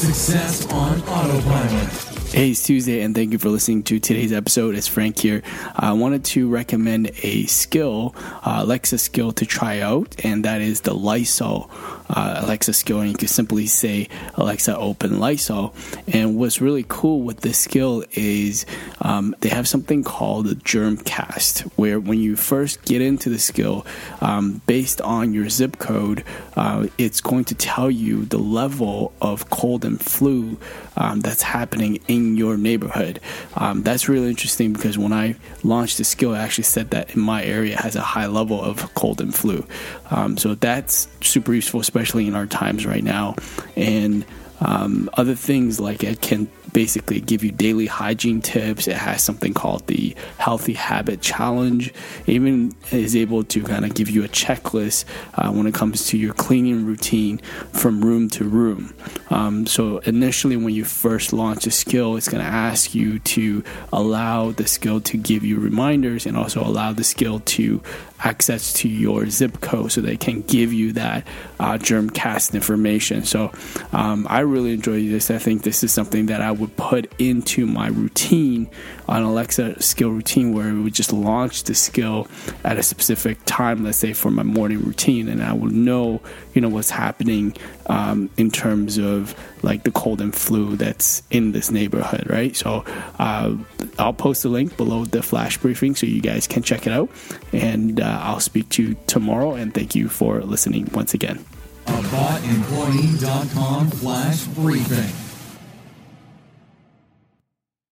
Success on Autopilot. Hey, it's Tuesday, and thank you for listening to today's episode. It's Frank here. I wanted to recommend a skill, uh, Alexa skill to try out, and that is the Lysol uh, Alexa skill. And you can simply say, Alexa, open Lysol. And what's really cool with this skill is um, they have something called a Germcast, where when you first get into the skill, um, based on your zip code, uh, it's going to tell you the level of cold and flu um, that's happening in your neighborhood. Um, that's really interesting because when I launched the skill, I actually said that in my area has a high level of cold and flu. Um, so that's super useful, especially in our times right now. And um, other things like it can basically give you daily hygiene tips. It has something called the Healthy Habit Challenge. It even is able to kind of give you a checklist uh, when it comes to your cleaning routine from room to room. Um, so initially, when you first launch a skill, it's going to ask you to allow the skill to give you reminders and also allow the skill to access to your zip code so they can give you that uh, germcast information. So um, I really enjoy this. I think this is something that I would put into my routine on Alexa skill routine where it would just launch the skill at a specific time, let's say for my morning routine, and I would know, you know, what's happening um, in terms of like the cold and flu that's in this neighborhood, right? So uh, I'll post a link below the flash briefing so you guys can check it out, and uh, Uh, I'll speak to you tomorrow. And thank you for listening once again. AboutEmployee.com flash briefing.